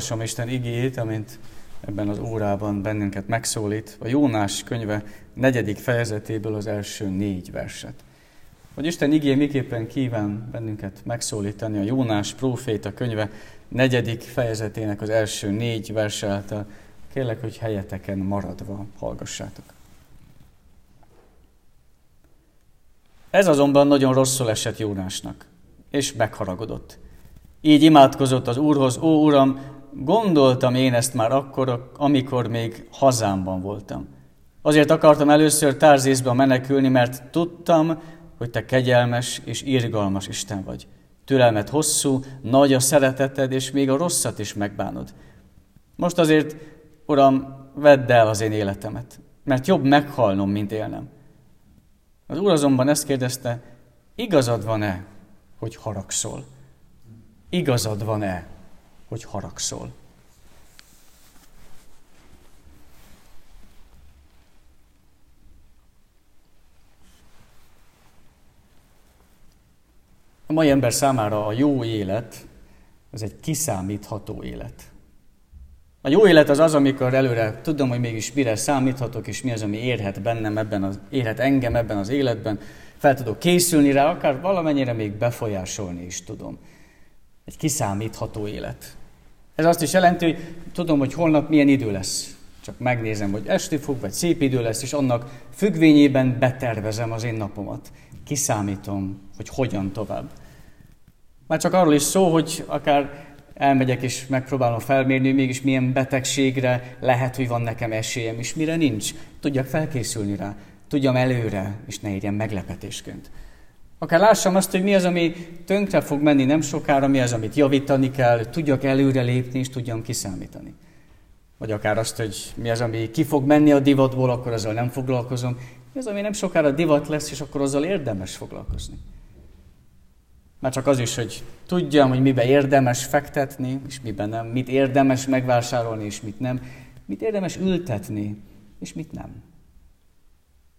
olvasom Isten igéjét, amint ebben az órában bennünket megszólít, a Jónás könyve negyedik fejezetéből az első négy verset. Hogy Isten igé miképpen kíván bennünket megszólítani a Jónás próféta könyve negyedik fejezetének az első négy verse által, kérlek, hogy helyeteken maradva hallgassátok. Ez azonban nagyon rosszul esett Jónásnak, és megharagodott. Így imádkozott az Úrhoz, ó Uram, gondoltam én ezt már akkor, amikor még hazámban voltam. Azért akartam először Tárzészbe menekülni, mert tudtam, hogy te kegyelmes és irgalmas Isten vagy. Türelmet hosszú, nagy a szereteted, és még a rosszat is megbánod. Most azért, Uram, vedd el az én életemet, mert jobb meghalnom, mint élnem. Az Úr azonban ezt kérdezte, igazad van-e, hogy haragszol? Igazad van-e, hogy haragszol? A mai ember számára a jó élet, az egy kiszámítható élet. A jó élet az az, amikor előre tudom, hogy mégis mire számíthatok, és mi az, ami érhet bennem ebben az, érhet engem ebben az életben. Fel tudok készülni rá, akár valamennyire még befolyásolni is tudom. Egy kiszámítható élet. Ez azt is jelenti, hogy tudom, hogy holnap milyen idő lesz. Csak megnézem, hogy esti fog, vagy szép idő lesz, és annak függvényében betervezem az én napomat. Kiszámítom, hogy hogyan tovább. Már csak arról is szó, hogy akár elmegyek és megpróbálom felmérni, hogy mégis milyen betegségre lehet, hogy van nekem esélyem, és mire nincs. Tudjak felkészülni rá, tudjam előre, és ne érjen meglepetésként. Akár lássam azt, hogy mi az, ami tönkre fog menni nem sokára, mi az, amit javítani kell, tudjak előre lépni, és tudjam kiszámítani. Vagy akár azt, hogy mi az, ami ki fog menni a divatból, akkor azzal nem foglalkozom. Mi az, ami nem sokára divat lesz, és akkor azzal érdemes foglalkozni. Már csak az is, hogy tudjam, hogy mibe érdemes fektetni, és miben nem, mit érdemes megvásárolni, és mit nem, mit érdemes ültetni, és mit nem.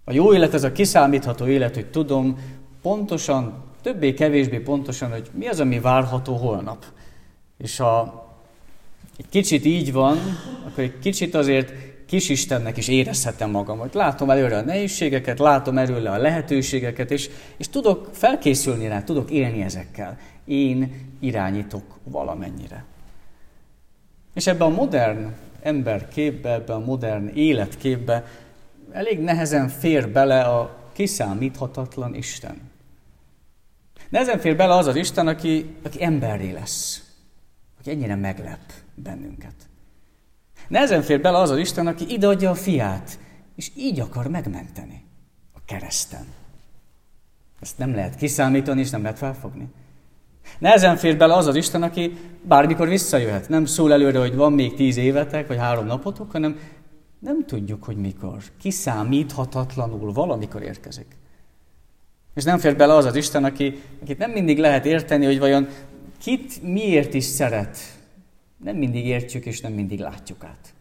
A jó élet az a kiszámítható élet, hogy tudom pontosan, többé-kevésbé pontosan, hogy mi az, ami várható holnap. És ha egy kicsit így van, akkor egy kicsit azért kisistennek is érezhetem magam, hogy látom előre a nehézségeket, látom előre a lehetőségeket, és, és tudok felkészülni rá, tudok élni ezekkel. Én irányítok valamennyire. És ebbe a modern emberképbe, ebbe a modern életképbe elég nehezen fér bele a kiszámíthatatlan Isten. Nehezen fér bele az az Isten, aki, aki emberré lesz, aki ennyire meglep bennünket. Nehezen fér bele az az Isten, aki ideadja a fiát, és így akar megmenteni a kereszten. Ezt nem lehet kiszámítani, és nem lehet felfogni. Nehezen fér bele az az Isten, aki bármikor visszajöhet. Nem szól előre, hogy van még tíz évetek, vagy három napotok, hanem nem tudjuk, hogy mikor. Kiszámíthatatlanul valamikor érkezik. És nem fér bele az az Isten, aki, akit nem mindig lehet érteni, hogy vajon kit miért is szeret, nem mindig értjük, és nem mindig látjuk át.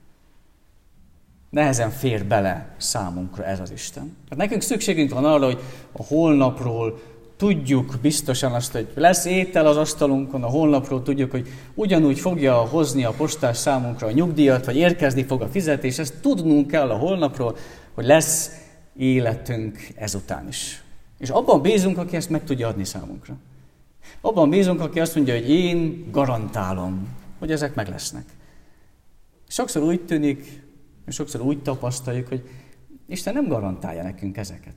Nehezen fér bele számunkra ez az Isten. Hát nekünk szükségünk van arra, hogy a holnapról tudjuk biztosan azt, hogy lesz étel az asztalunkon, a holnapról tudjuk, hogy ugyanúgy fogja hozni a postás számunkra a nyugdíjat, vagy érkezni fog a fizetés, ezt tudnunk kell a holnapról, hogy lesz életünk ezután is. És abban bízunk, aki ezt meg tudja adni számunkra. Abban bízunk, aki azt mondja, hogy én garantálom, hogy ezek meg lesznek. Sokszor úgy tűnik, és sokszor úgy tapasztaljuk, hogy Isten nem garantálja nekünk ezeket.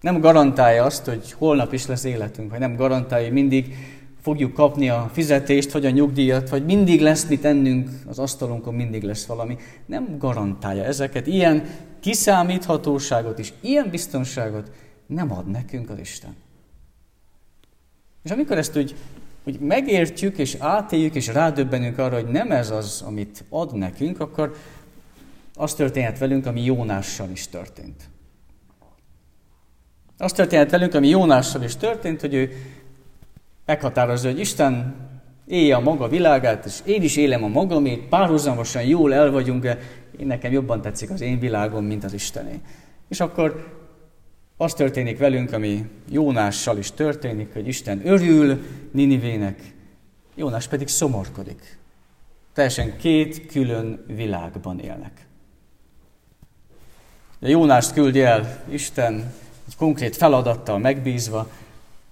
Nem garantálja azt, hogy holnap is lesz életünk, vagy nem garantálja, hogy mindig fogjuk kapni a fizetést, vagy a nyugdíjat, vagy mindig lesz mit ennünk, az asztalunkon mindig lesz valami. Nem garantálja ezeket. Ilyen kiszámíthatóságot és ilyen biztonságot nem ad nekünk az Isten. És amikor ezt úgy hogy megértjük és átéljük és rádöbbenünk arra, hogy nem ez az, amit ad nekünk, akkor az történhet velünk, ami Jónással is történt. Az történhet velünk, ami Jónással is történt, hogy ő meghatározza, hogy Isten élje a maga világát, és én is élem a magamét, párhuzamosan jól el vagyunk, én nekem jobban tetszik az én világom, mint az Istené. És akkor az történik velünk, ami Jónással is történik, hogy Isten örül Ninivének, Jónás pedig szomorkodik. Teljesen két külön világban élnek. A Jónást küldi el Isten egy konkrét feladattal megbízva,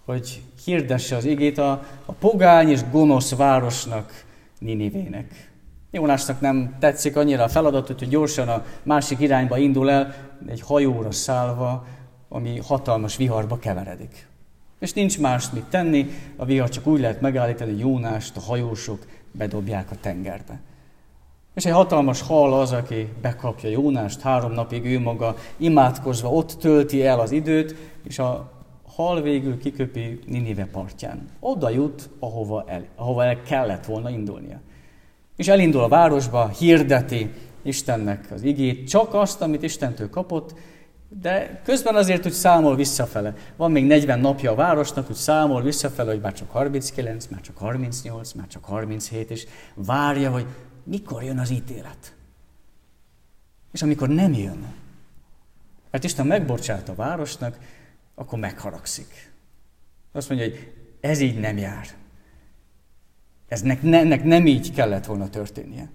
hogy hirdesse az igét a, a pogány és gonosz városnak, Ninivének. Jónásnak nem tetszik annyira a feladat, hogy gyorsan a másik irányba indul el, egy hajóra szállva, ami hatalmas viharba keveredik. És nincs más mit tenni, a vihar csak úgy lehet megállítani, hogy Jónást a hajósok bedobják a tengerbe. És egy hatalmas hal az, aki bekapja Jónást, három napig ő maga imádkozva ott tölti el az időt, és a hal végül kiköpi Ninive partján. Oda jut, ahova el, ahova el kellett volna indulnia. És elindul a városba, hirdeti Istennek az igét, csak azt, amit Istentől kapott, de közben azért, hogy számol visszafele. Van még 40 napja a városnak, hogy számol visszafele, hogy már csak 39, már csak 38, már csak 37, és várja, hogy mikor jön az ítélet. És amikor nem jön, mert Isten megbocsát a városnak, akkor megharagszik. Azt mondja, hogy ez így nem jár. Eznek, ne, ennek nem így kellett volna történnie.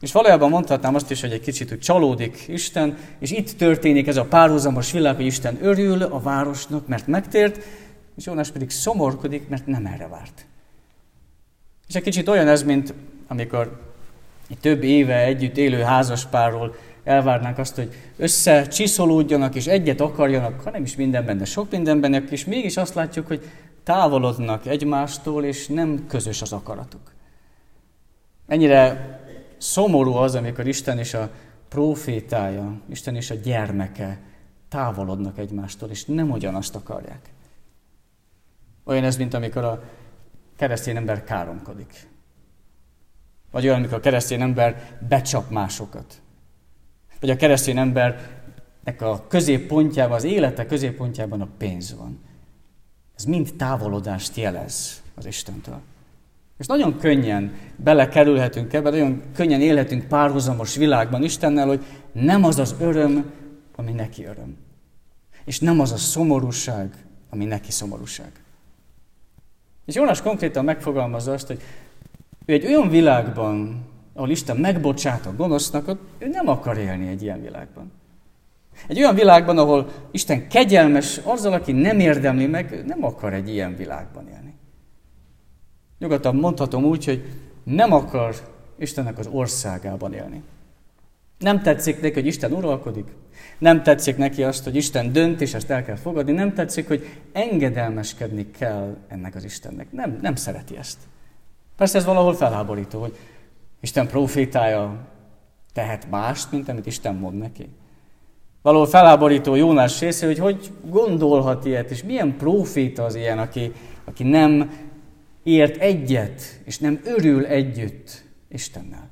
És valójában mondhatnám azt is, hogy egy kicsit hogy csalódik Isten, és itt történik ez a párhuzamos világ, hogy Isten örül a városnak, mert megtért, és Jónás pedig szomorkodik, mert nem erre várt. És egy kicsit olyan ez, mint amikor egy több éve együtt élő házaspárról elvárnánk azt, hogy összecsiszolódjanak és egyet akarjanak, ha nem is mindenben, de sok mindenben, és mégis azt látjuk, hogy távolodnak egymástól, és nem közös az akaratuk. Ennyire szomorú az, amikor Isten és a profétája, Isten és a gyermeke távolodnak egymástól, és nem ugyanazt akarják. Olyan ez, mint amikor a keresztény ember káromkodik. Vagy olyan, amikor a keresztény ember becsap másokat. Vagy a keresztény embernek a középpontjában, az élete középpontjában a pénz van. Ez mind távolodást jelez az Istentől. És nagyon könnyen belekerülhetünk ebbe, nagyon könnyen élhetünk párhuzamos világban Istennel, hogy nem az az öröm, ami neki öröm. És nem az a szomorúság, ami neki szomorúság. És Jónás konkrétan megfogalmazza azt, hogy ő egy olyan világban, ahol Isten megbocsát a gonosznak, ő nem akar élni egy ilyen világban. Egy olyan világban, ahol Isten kegyelmes azzal, aki nem érdemli meg, nem akar egy ilyen világban élni. Nyugodtan mondhatom úgy, hogy nem akar Istennek az országában élni. Nem tetszik neki, hogy Isten uralkodik. Nem tetszik neki azt, hogy Isten dönt, és ezt el kell fogadni. Nem tetszik, hogy engedelmeskedni kell ennek az Istennek. Nem, nem szereti ezt. Persze ez valahol felháborító, hogy Isten profétája tehet mást, mint amit Isten mond neki. Valahol felháborító Jónás része, hogy hogy gondolhat ilyet, és milyen proféta az ilyen, aki, aki nem ért egyet, és nem örül együtt Istennel.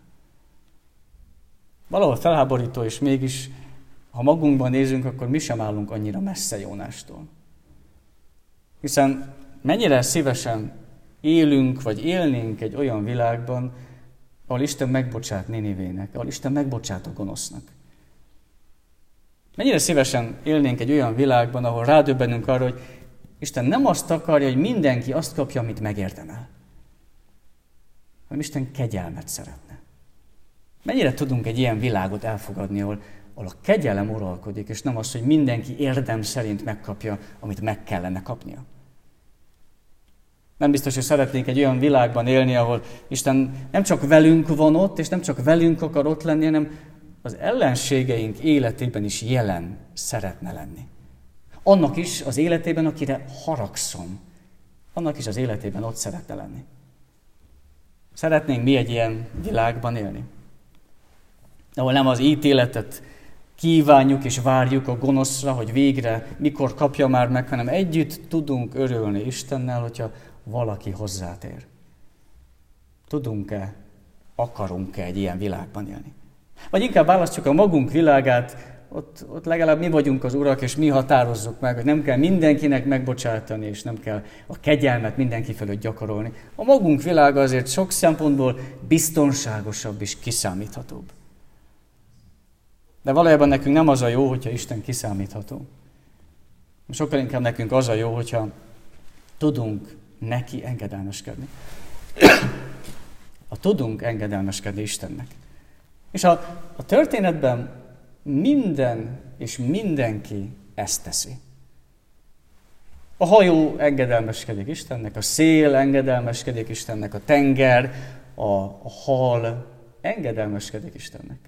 Valahol felháborító, és mégis, ha magunkban nézünk, akkor mi sem állunk annyira messze Jónástól. Hiszen mennyire szívesen élünk, vagy élnénk egy olyan világban, ahol Isten megbocsát Ninivének, ahol Isten megbocsát a gonosznak. Mennyire szívesen élnénk egy olyan világban, ahol rádöbbenünk arra, hogy Isten nem azt akarja, hogy mindenki azt kapja, amit megérdemel, hanem Isten kegyelmet szeretne. Mennyire tudunk egy ilyen világot elfogadni, ahol, ahol a kegyelem uralkodik, és nem az, hogy mindenki érdem szerint megkapja, amit meg kellene kapnia. Nem biztos, hogy szeretnénk egy olyan világban élni, ahol Isten nem csak velünk van ott, és nem csak velünk akar ott lenni, hanem az ellenségeink életében is jelen szeretne lenni. Annak is az életében, akire haragszom, annak is az életében ott szeretne lenni. Szeretnénk mi egy ilyen világban élni, ahol nem az ítéletet kívánjuk és várjuk a gonoszra, hogy végre mikor kapja már meg, hanem együtt tudunk örülni Istennel, hogyha valaki hozzátér. Tudunk-e, akarunk-e egy ilyen világban élni? Vagy inkább választjuk a magunk világát, ott, ott legalább mi vagyunk az urak, és mi határozzuk meg, hogy nem kell mindenkinek megbocsátani, és nem kell a kegyelmet mindenki fölött gyakorolni. A magunk világa azért sok szempontból biztonságosabb és kiszámíthatóbb. De valójában nekünk nem az a jó, hogyha Isten kiszámítható. Sokkal inkább nekünk az a jó, hogyha tudunk neki engedelmeskedni. A tudunk engedelmeskedni Istennek. És a, a történetben minden és mindenki ezt teszi. A hajó engedelmeskedik Istennek, a szél engedelmeskedik Istennek, a tenger, a, a hal engedelmeskedik Istennek.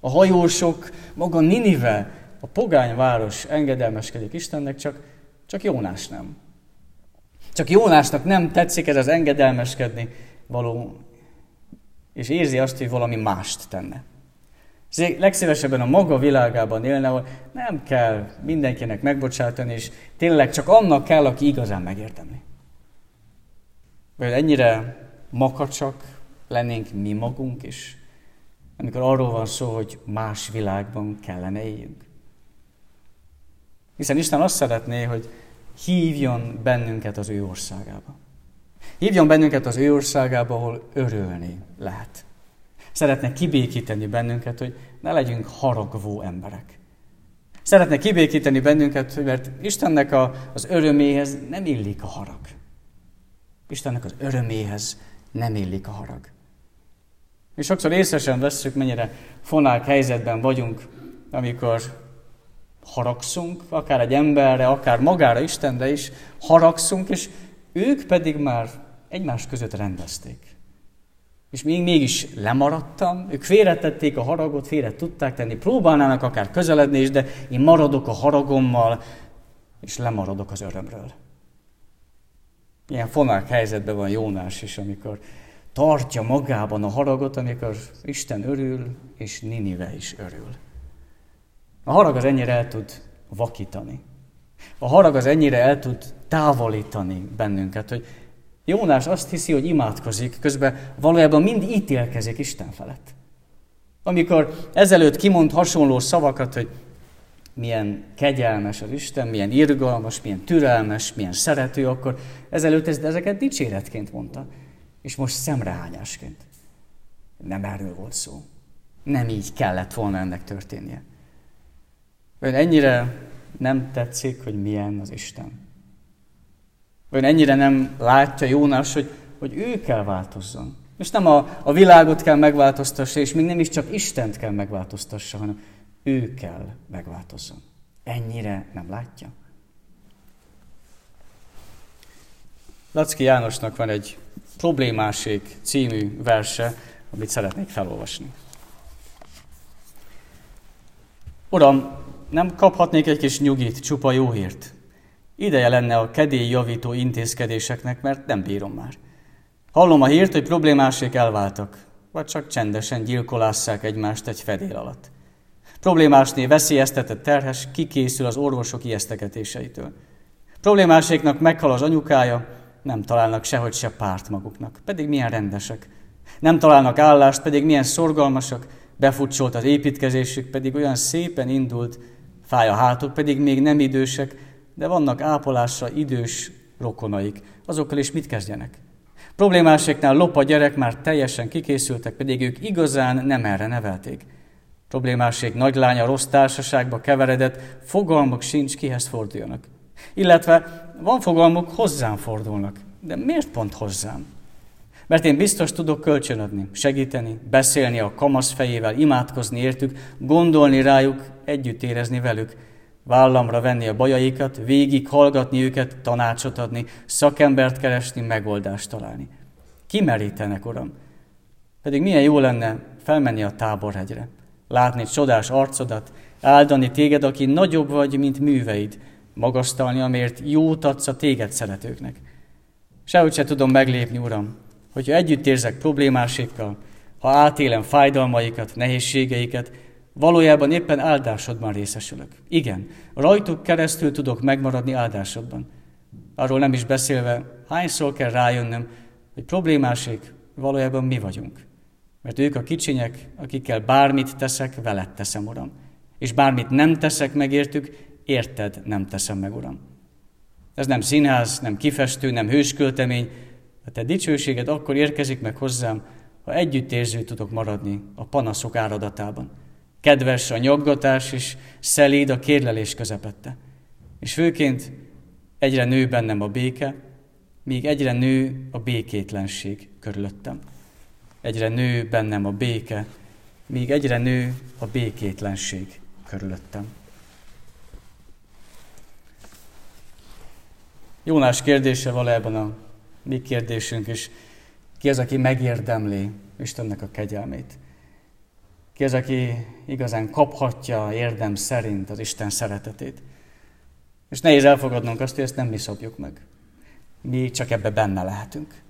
A hajósok, maga Ninive, a pogányváros engedelmeskedik Istennek, csak, csak Jónás nem. Csak Jónásnak nem tetszik ez az engedelmeskedni való, és érzi azt, hogy valami mást tenne. Legszívesebben a maga világában élne, ahol nem kell mindenkinek megbocsátani, és tényleg csak annak kell, aki igazán megérdemli. Vagy ennyire makacsak lennénk mi magunk is, amikor arról van szó, hogy más világban kellene éljünk. Hiszen Isten azt szeretné, hogy hívjon bennünket az ő országába. Hívjon bennünket az ő országába, ahol örülni lehet. Szeretne kibékíteni bennünket, hogy ne legyünk haragvó emberek. Szeretne kibékíteni bennünket, mert Istennek a, az öröméhez nem illik a harag. Istennek az öröméhez nem illik a harag. És sokszor észre vesszük, mennyire fonák helyzetben vagyunk, amikor haragszunk, akár egy emberre, akár magára, Istenre is haragszunk, és ők pedig már egymás között rendezték. És még mégis lemaradtam, ők félretették a haragot, félre tudták tenni, próbálnának akár közeledni is, de én maradok a haragommal, és lemaradok az örömről. Ilyen fonák helyzetben van Jónás is, amikor tartja magában a haragot, amikor Isten örül, és Ninive is örül. A harag az ennyire el tud vakítani. A harag az ennyire el tud távolítani bennünket, hogy Jónás azt hiszi, hogy imádkozik, közben valójában mind ítélkezik Isten felett. Amikor ezelőtt kimond hasonló szavakat, hogy milyen kegyelmes az Isten, milyen irgalmas, milyen türelmes, milyen szerető, akkor ezelőtt ezeket dicséretként mondta. És most szemrehányásként. Nem erről volt szó. Nem így kellett volna ennek történnie. Ön ennyire nem tetszik, hogy milyen az Isten. Ön ennyire nem látja Jónás, hogy, hogy ő kell változzon. És nem a, a világot kell megváltoztassa, és még nem is csak Istent kell megváltoztassa, hanem ő kell megváltozzon. Ennyire nem látja. Lacki Jánosnak van egy Problémáség című verse, amit szeretnék felolvasni. Uram, nem kaphatnék egy kis nyugit, csupa jó hírt? Ideje lenne a kedély javító intézkedéseknek, mert nem bírom már. Hallom a hírt, hogy problémásék elváltak, vagy csak csendesen gyilkolásszák egymást egy fedél alatt. Problémásné veszélyeztetett terhes kikészül az orvosok ijesztegetéseitől. Problémáséknak meghal az anyukája, nem találnak sehogy se párt maguknak, pedig milyen rendesek. Nem találnak állást, pedig milyen szorgalmasak, befutcsolt az építkezésük, pedig olyan szépen indult, fáj a hátuk, pedig még nem idősek, de vannak ápolásra idős rokonaik. Azokkal is mit kezdjenek? Problémáséknál lop a gyerek, már teljesen kikészültek, pedig ők igazán nem erre nevelték. Problémásék nagylánya rossz társaságba keveredett, fogalmuk sincs, kihez forduljanak. Illetve van fogalmuk, hozzám fordulnak. De miért pont hozzám? Mert én biztos tudok kölcsönadni, segíteni, beszélni a kamasz fejével, imádkozni értük, gondolni rájuk, együtt érezni velük, vállamra venni a bajaikat, végig hallgatni őket, tanácsot adni, szakembert keresni, megoldást találni. Kimerítenek, Uram. Pedig milyen jó lenne felmenni a táborhegyre, látni csodás arcodat, áldani téged, aki nagyobb vagy, mint műveid, magasztalni, amért jót adsz a téged szeretőknek. Sehogy se tudom meglépni, Uram, hogyha együtt érzek problémásékkal, ha átélem fájdalmaikat, nehézségeiket, valójában éppen áldásodban részesülök. Igen, rajtuk keresztül tudok megmaradni áldásodban. Arról nem is beszélve, hányszor kell rájönnöm, hogy problémáség valójában mi vagyunk. Mert ők a kicsinyek, akikkel bármit teszek, veled teszem, Uram. És bármit nem teszek megértük, érted nem teszem meg, Uram. Ez nem színház, nem kifestő, nem hősköltemény, a te dicsőséged akkor érkezik meg hozzám, ha együttérző tudok maradni a panaszok áradatában. Kedves a nyaggatás és szeléd a kérlelés közepette. És főként egyre nő bennem a béke, míg egyre nő a békétlenség körülöttem. egyre nő bennem a béke, míg egyre nő a békétlenség körülöttem. Jónás kérdése valójában a mi kérdésünk is. Ki az, aki megérdemli Istennek a kegyelmét? Ki az, aki igazán kaphatja érdem szerint az Isten szeretetét? És nehéz elfogadnunk azt, hogy ezt nem mi szabjuk meg. Mi csak ebbe benne lehetünk.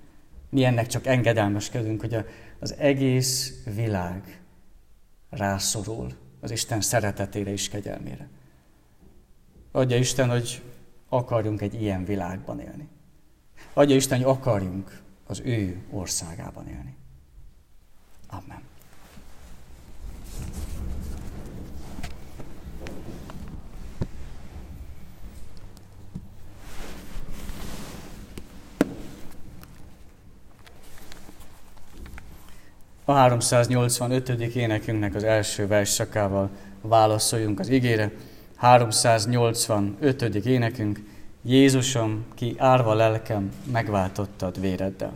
Mi ennek csak engedelmeskedünk, hogy az egész világ rászorul az Isten szeretetére és kegyelmére. Adja Isten, hogy akarjunk egy ilyen világban élni. Adja Isten, hogy akarjunk az ő országában élni. Amen. A 385. énekünknek az első versszakával válaszoljunk az igére. 385. énekünk, Jézusom, ki árva lelkem, megváltottad véreddel.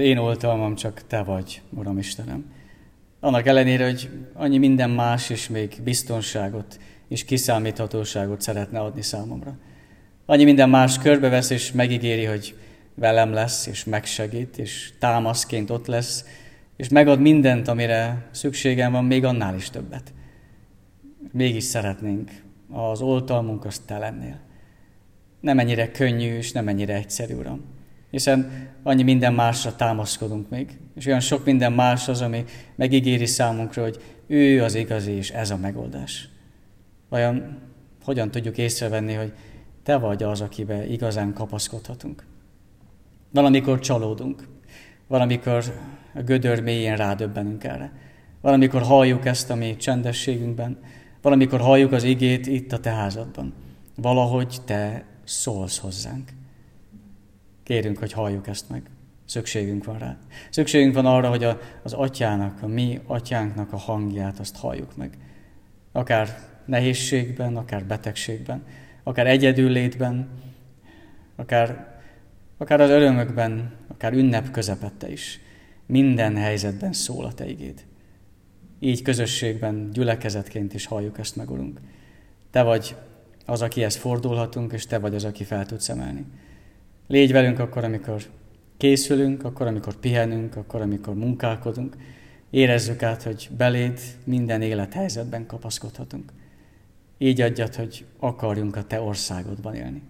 Én oltalmam csak Te vagy, Uram Istenem. Annak ellenére, hogy annyi minden más is még biztonságot és kiszámíthatóságot szeretne adni számomra. Annyi minden más körbevesz és megígéri, hogy velem lesz, és megsegít, és támaszként ott lesz, és megad mindent, amire szükségem van, még annál is többet. Mégis szeretnénk az oltalmunk azt te lennél. Nem ennyire könnyű, és nem ennyire egyszerű, Uram hiszen annyi minden másra támaszkodunk még, és olyan sok minden más az, ami megígéri számunkra, hogy ő az igazi, és ez a megoldás. Vajon hogyan tudjuk észrevenni, hogy te vagy az, akibe igazán kapaszkodhatunk? Valamikor csalódunk, valamikor a gödör mélyén rádöbbenünk erre. Valamikor halljuk ezt a mi csendességünkben, valamikor halljuk az igét itt a te házadban. Valahogy te szólsz hozzánk. Kérünk, hogy halljuk ezt meg. Szükségünk van rá. Szükségünk van arra, hogy a, az atyának, a mi atyánknak a hangját azt halljuk meg. Akár nehézségben, akár betegségben, akár egyedüllétben, akár, akár az örömökben, akár ünnep közepette is. Minden helyzetben szól a Te igéd. Így közösségben, gyülekezetként is halljuk ezt meg, Urunk. Te vagy az, akihez fordulhatunk, és Te vagy az, aki fel tudsz emelni. Légy velünk akkor, amikor készülünk, akkor, amikor pihenünk, akkor, amikor munkálkodunk. Érezzük át, hogy beléd minden élethelyzetben kapaszkodhatunk. Így adjad, hogy akarjunk a Te országodban élni.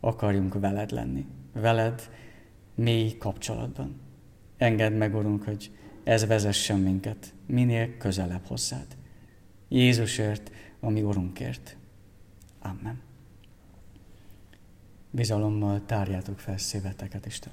Akarjunk veled lenni. Veled mély kapcsolatban. Engedd meg, Urunk, hogy ez vezessen minket minél közelebb hozzád. Jézusért, ami Urunkért. Amen bizalommal tárjátok fel szíveteket Isten